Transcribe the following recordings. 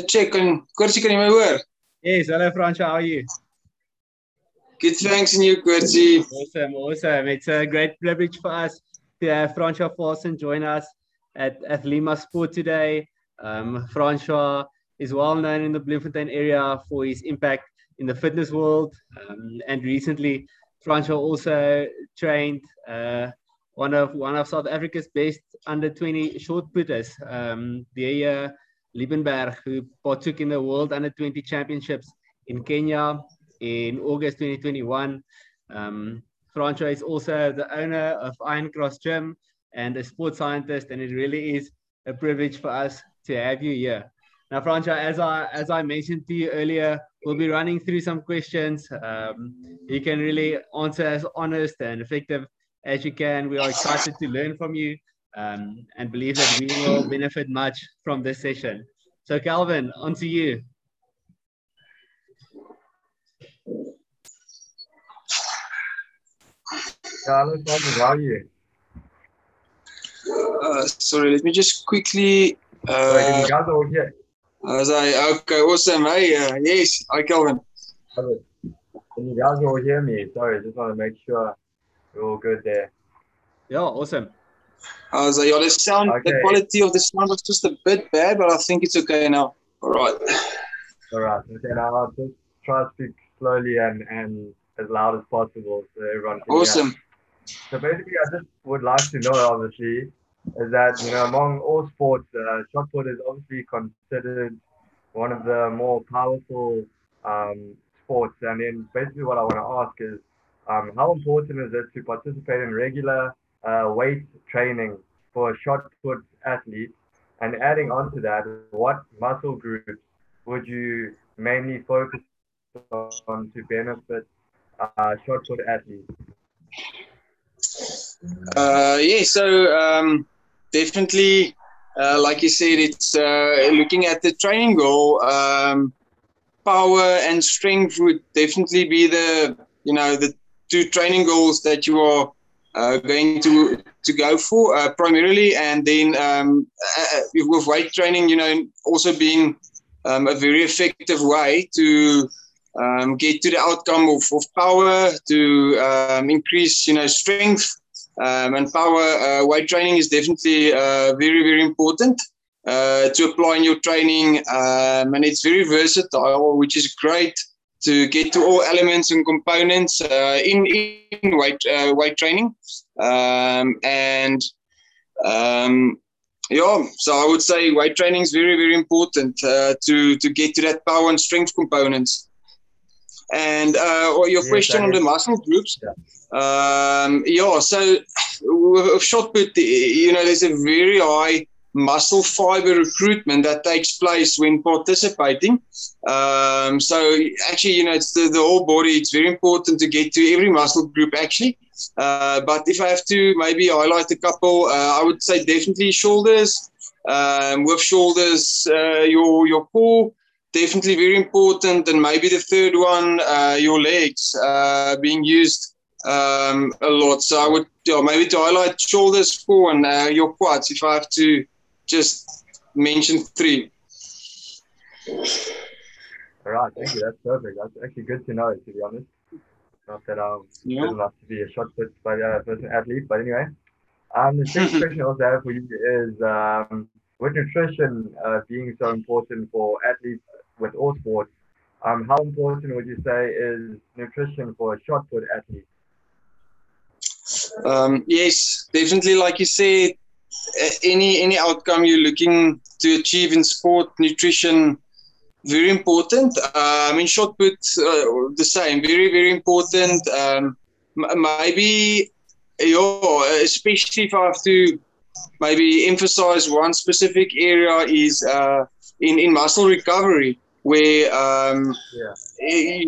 check and Kurtsie, can you hoor? Yes, hello Francois, how are you? Good thanks and you, Kurtsie. Awesome, awesome. It's a great privilege for us to have Francois Faasen join us at Athlema Sport today. Um, Francois is well known in the Bloemfontein area for his impact in the fitness world. Um, and recently, Francois also trained uh, one of one of South Africa's best under 20 shot putters, um, the uh, Liebenberg, who partook in the World Under 20 Championships in Kenya in August 2021. Um, Francois is also the owner of Iron Cross Gym and a sports scientist, and it really is a privilege for us to have you here. Now, Francois, as I as I mentioned to you earlier, we'll be running through some questions. Um, you can really answer as honest and effective as you can. We are excited to learn from you um, and believe that we will benefit much from this session. So, Calvin, on to you. Carlos, how are you? Uh, sorry, let me just quickly. Uh, Sorry, you guys all here? as I okay, awesome. Hey, uh, yes, hi, Calvin. Can you guys all hear me? Sorry, just want to make sure we're all good there. Yeah, awesome. Uh, like, yeah, the sound, the quality of the sound was just a bit bad, but I think it's okay now. All right. All right. Okay, now I'll just try to speak slowly and, and as loud as possible so everyone can hear. Awesome. So basically, I just would like to know, obviously, is that you know among all sports, uh, shot put is obviously considered one of the more powerful um, sports. And then basically, what I want to ask is, um, how important is it to participate in regular uh, weight training for shot put athlete? And adding on to that, what muscle groups would you mainly focus on to benefit uh, shot put athletes? Uh, yeah, so um, definitely, uh, like you said, it's uh, looking at the training goal. Um, power and strength would definitely be the you know the two training goals that you are going to to go for uh, primarily, and then um, uh, with weight training, you know, also being um, a very effective way to um, get to the outcome of, of power to um, increase you know strength um, and power uh, weight training is definitely uh, very very important uh, to apply in your training um, and it's very versatile which is great to get to all elements and components uh, in, in weight uh, weight training. Um, and um, yeah so i would say weight training is very very important uh, to to get to that power and strength components. And uh, or your Yes, question on the muscle groups um, yeah, so with shot put, you know, there's a very high muscle fiber recruitment that takes place when participating. Um, so actually, you know, it's the, the whole body. It's very important to get to every muscle group actually. Uh, but if I have to maybe highlight a couple, uh, I would say definitely shoulders. Um, with shoulders, uh, your your core definitely very important, and maybe the third one, uh, your legs uh, being used um, a lot. So I would yeah, maybe to highlight shoulders, core, and uh, your quads. If I have to just mention three. All right, thank you. That's perfect. That's actually good to know, to be honest. Not that I'm Yeah. good enough to be a shot put by uh, person athlete, but anyway. Um, the second question I also have for you is um, with nutrition uh, being so important for athletes with all sports, um, how important would you say is nutrition for a shot put athlete? Um, yes, definitely. Like you said, any any outcome you're looking to achieve in sport, nutrition, very important. Um, in shot put, uh, the same, very very important. Um, maybe, yeah, especially if I have to maybe emphasize one specific area is uh, in in muscle recovery, where um, Yeah.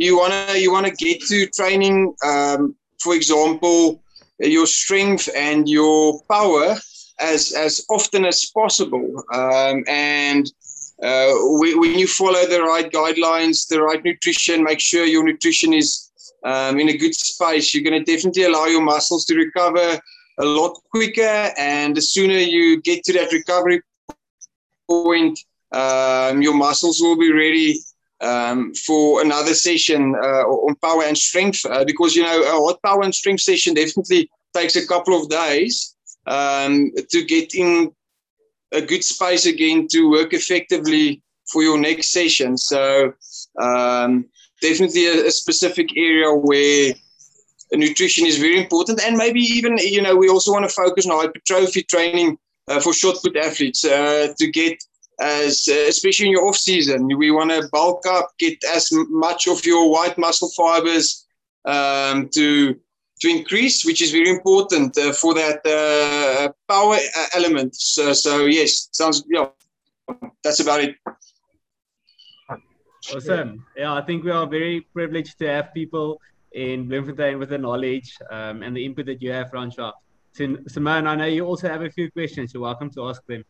you wanna you wanna get to training. Um, for example, your strength and your power as as often as possible. Um, and uh, when, you follow the right guidelines, the right nutrition, make sure your nutrition is um, in a good space. You're going to definitely allow your muscles to recover a lot quicker. And the sooner you get to that recovery point, um, your muscles will be ready um, for another session uh, on power and strength uh, because you know a hot power and strength session definitely takes a couple of days um, to get in a good space again to work effectively for your next session. So um, definitely a, a, specific area where nutrition is very important, and maybe even you know we also want to focus on hypertrophy training uh, for shot put athletes uh, to get as uh, especially in your off season we want to bulk up get as much of your white muscle fibers um, to to increase which is very important uh, for that uh, power uh, element so, so yes sounds yeah that's about it awesome yeah i think we are very privileged to have people in bloemfontein with the knowledge um, and the input that you have francois simone i know you also have a few questions you're welcome to ask them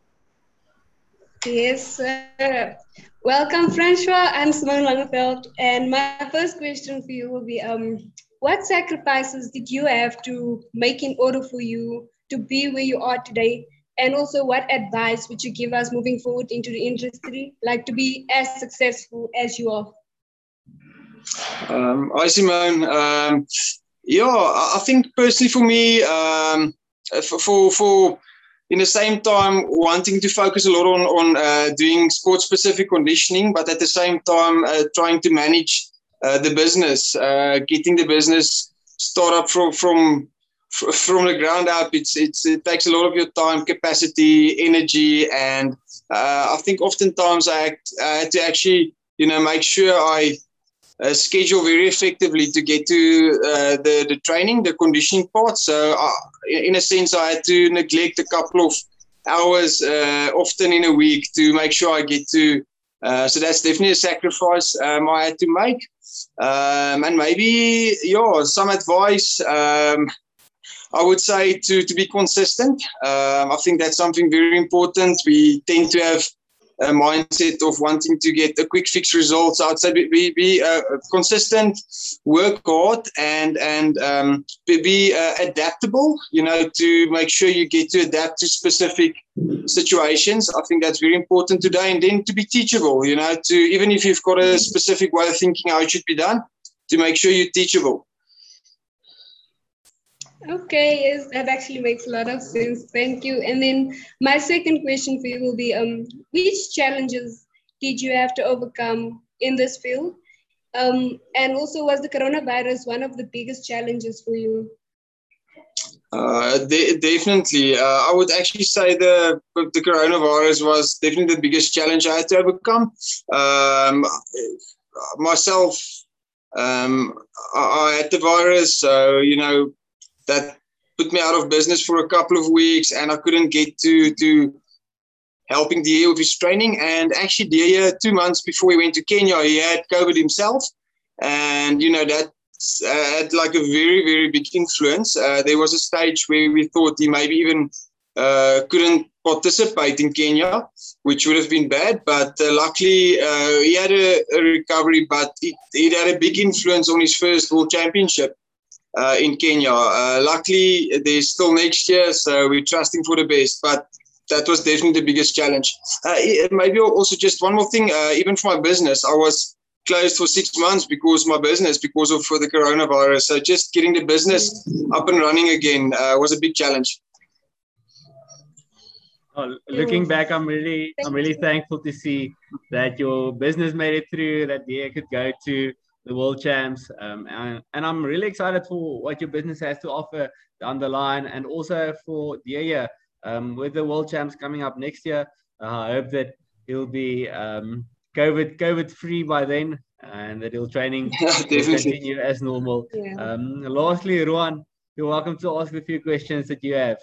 Yes, sir. Welcome, Francois. I'm Simone Langeveld. And my first question for you will be um, what sacrifices did you have to make in order for you to be where you are today? And also, what advice would you give us moving forward into the industry, like to be as successful as you are? Um, hi, Simone. Um, yeah, I think personally for me, um, for, for, for in the same time wanting to focus a lot on on uh, doing sport specific conditioning, but at the same time uh, trying to manage uh, the business, uh, getting the business start up from from from the ground up. It's it's it takes a lot of your time, capacity, energy, and uh, I think oftentimes I, act, I had to actually you know make sure I uh, schedule very effectively to get to uh, the the training, the conditioning part. So, in a sense, I had to neglect a couple of hours often in a week to make sure I get to. Uh, so that's definitely a sacrifice um, I had to make. Um, and maybe, yeah, some advice. Um, I would say to to be consistent. Um, I think that's something very important. We tend to have a mindset of wanting to get a quick fix results outside. Be, be uh, consistent, work hard, and and um, be, be uh, adaptable. You know, to make sure you get to adapt to specific situations. I think that's very important today. And then to be teachable. You know, to even if you've got a specific way of thinking how it should be done, to make sure you're teachable. Okay, yes, that actually makes a lot of sense. Thank you. And then my second question for you will be um, which challenges did you have to overcome in this field? Um, and also, was the coronavirus one of the biggest challenges for you? Uh, de- definitely. Uh, I would actually say the the coronavirus was definitely the biggest challenge I had to overcome. Um, myself, um, I, I, had the virus, so you know that put me out of business for a couple of weeks and I couldn't get to to helping the with his training. And actually, the two months before he went to Kenya, he had COVID himself, and you know that uh, had like a very very big influence. Uh, there was a stage where we thought he maybe even uh, couldn't participate in Kenya, which would have been bad. But uh, luckily, uh, he had a, a recovery, but it, it had a big influence on his first World Championship uh, in Kenya. Uh, luckily, there's still next year, so we're trusting for the best. But that was definitely the biggest challenge. Uh, maybe also just one more thing. Uh, even for my business, I was closed for six months because my business because of the coronavirus. So just getting the business up and running again uh, was a big challenge. Oh, looking back, I'm really, I'm really thankful to see that your business made it through. That you could go to the world champs. Um, and, and, I'm really excited for what your business has to offer down the line and also for the year um, with the world champs coming up next year. Uh, I hope that he'll be um, COVID COVID free by then and that he'll training will continue as normal. Yeah. Um, lastly, Ruan, you're welcome to ask a few questions that you have.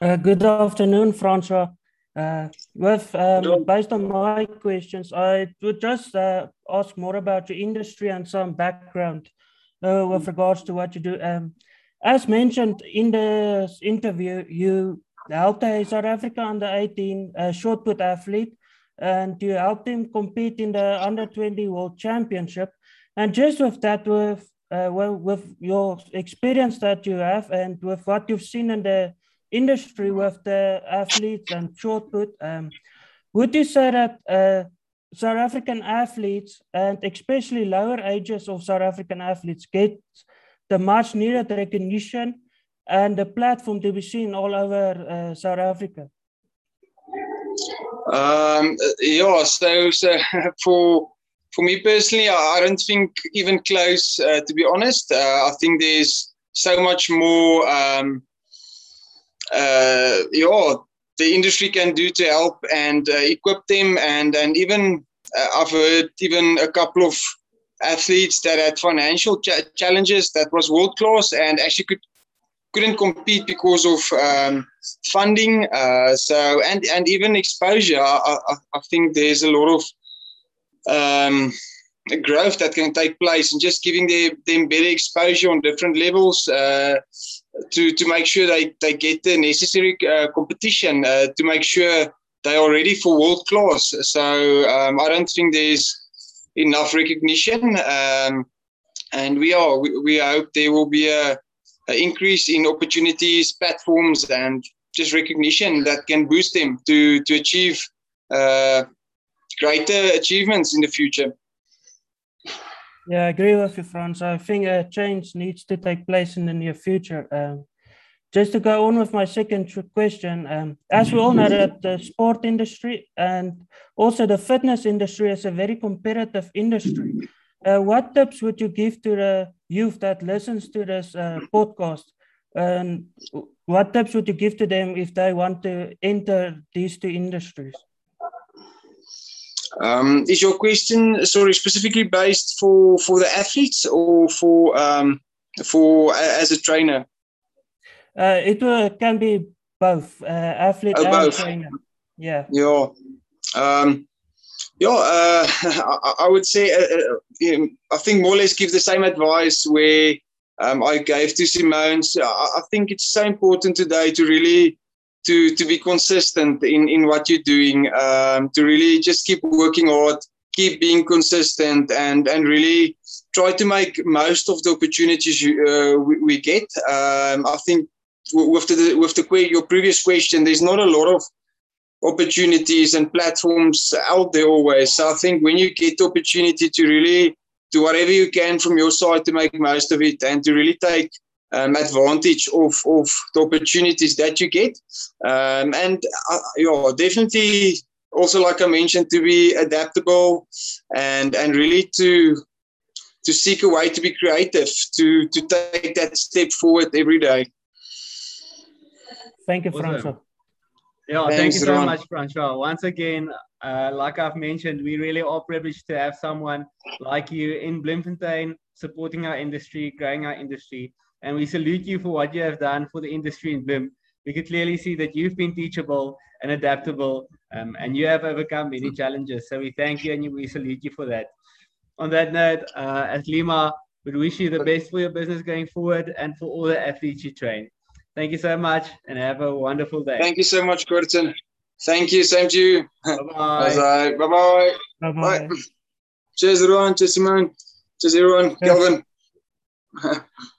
Uh, good afternoon, Francois. Uh, with um, based on my questions, I would just uh, ask more about your industry and some background uh, with regards to what you do. Um, as mentioned in this interview, you helped a South Africa under 18 uh, shot put athlete, and you helped him compete in the under 20 World Championship. And just with that, with uh, well, with your experience that you have, and with what you've seen in the industry with the athletes and shot put. Um, would you say that uh, South African athletes and especially lower ages of South African athletes get the much needed recognition and the platform to be seen all over uh, South Africa? Um, yeah, so, so for for me personally, I don't think even close. Uh, to be honest, uh, I think there's so much more. Um, yeah, the industry can do to help and uh, equip them, and and even uh, I've heard even a couple of athletes that had financial ch- challenges that was world class and actually could couldn't compete because of um, funding. Uh, so and and even exposure. I, I, I, think there's a lot of um, growth that can take place and just giving them, them better exposure on different levels uh, to to make sure they, they get the necessary uh, competition uh, to make sure they are ready for world class. So um, I don't think there's enough recognition. Um, and we are we, we hope there will be a increase in opportunities, platforms, and just recognition that can boost them to to achieve uh, greater achievements in the future. Yeah, I agree with you, Franz. I think a change needs to take place in the near future. Um, just to go on with my second question, um, as we all know that the sport industry and also the fitness industry is a very competitive industry. Uh, what tips would you give to the youth that listens to this uh, podcast? And what tips would you give to them if they want to enter these two industries? Um, is your question sorry specifically based for for the athletes or for um, for uh, as a trainer? Uh, it can be both uh, athlete oh, and both. trainer. Yeah. Yeah. Um, yeah, uh, I, I, would say uh, uh, I think more or less give the same advice where um, I gave to Simone. So I, I, think it's so important today to really to to be consistent in in what you're doing. Um, to really just keep working hard, keep being consistent, and and really try to make most of the opportunities you, uh, we, we, get. Um, I think with the with the your previous question, there's not a lot of opportunities and platforms out there always. So I think when you get the opportunity to really do whatever you can from your side to make most of it and to really take um, advantage of, of the opportunities that you get. Um, and uh, yeah, definitely also, like I mentioned, to be adaptable and, and really to to seek a way to be creative, to, to take that step forward every day. Thank you, Francois. Yeah, Thanks, thank you so Ron. much, Francois. Once again, uh, like I've mentioned, we really are privileged to have someone like you in Bloemfontein supporting our industry, growing our industry. And we salute you for what you have done for the industry in Bloem. We can clearly see that you've been teachable and adaptable, um, and you have overcome many challenges. So we thank you and we salute you for that. On that note, uh, Athlima, we wish you the best for your business going forward and for all the athletes you train. Thank you so much and have a wonderful day. Thank you so much, Curtin. Thank you. Same to you. Bye-bye. Bye-bye. Bye-bye. Cheers, everyone. Cheers, Simone. Cheers, everyone. Kelvin.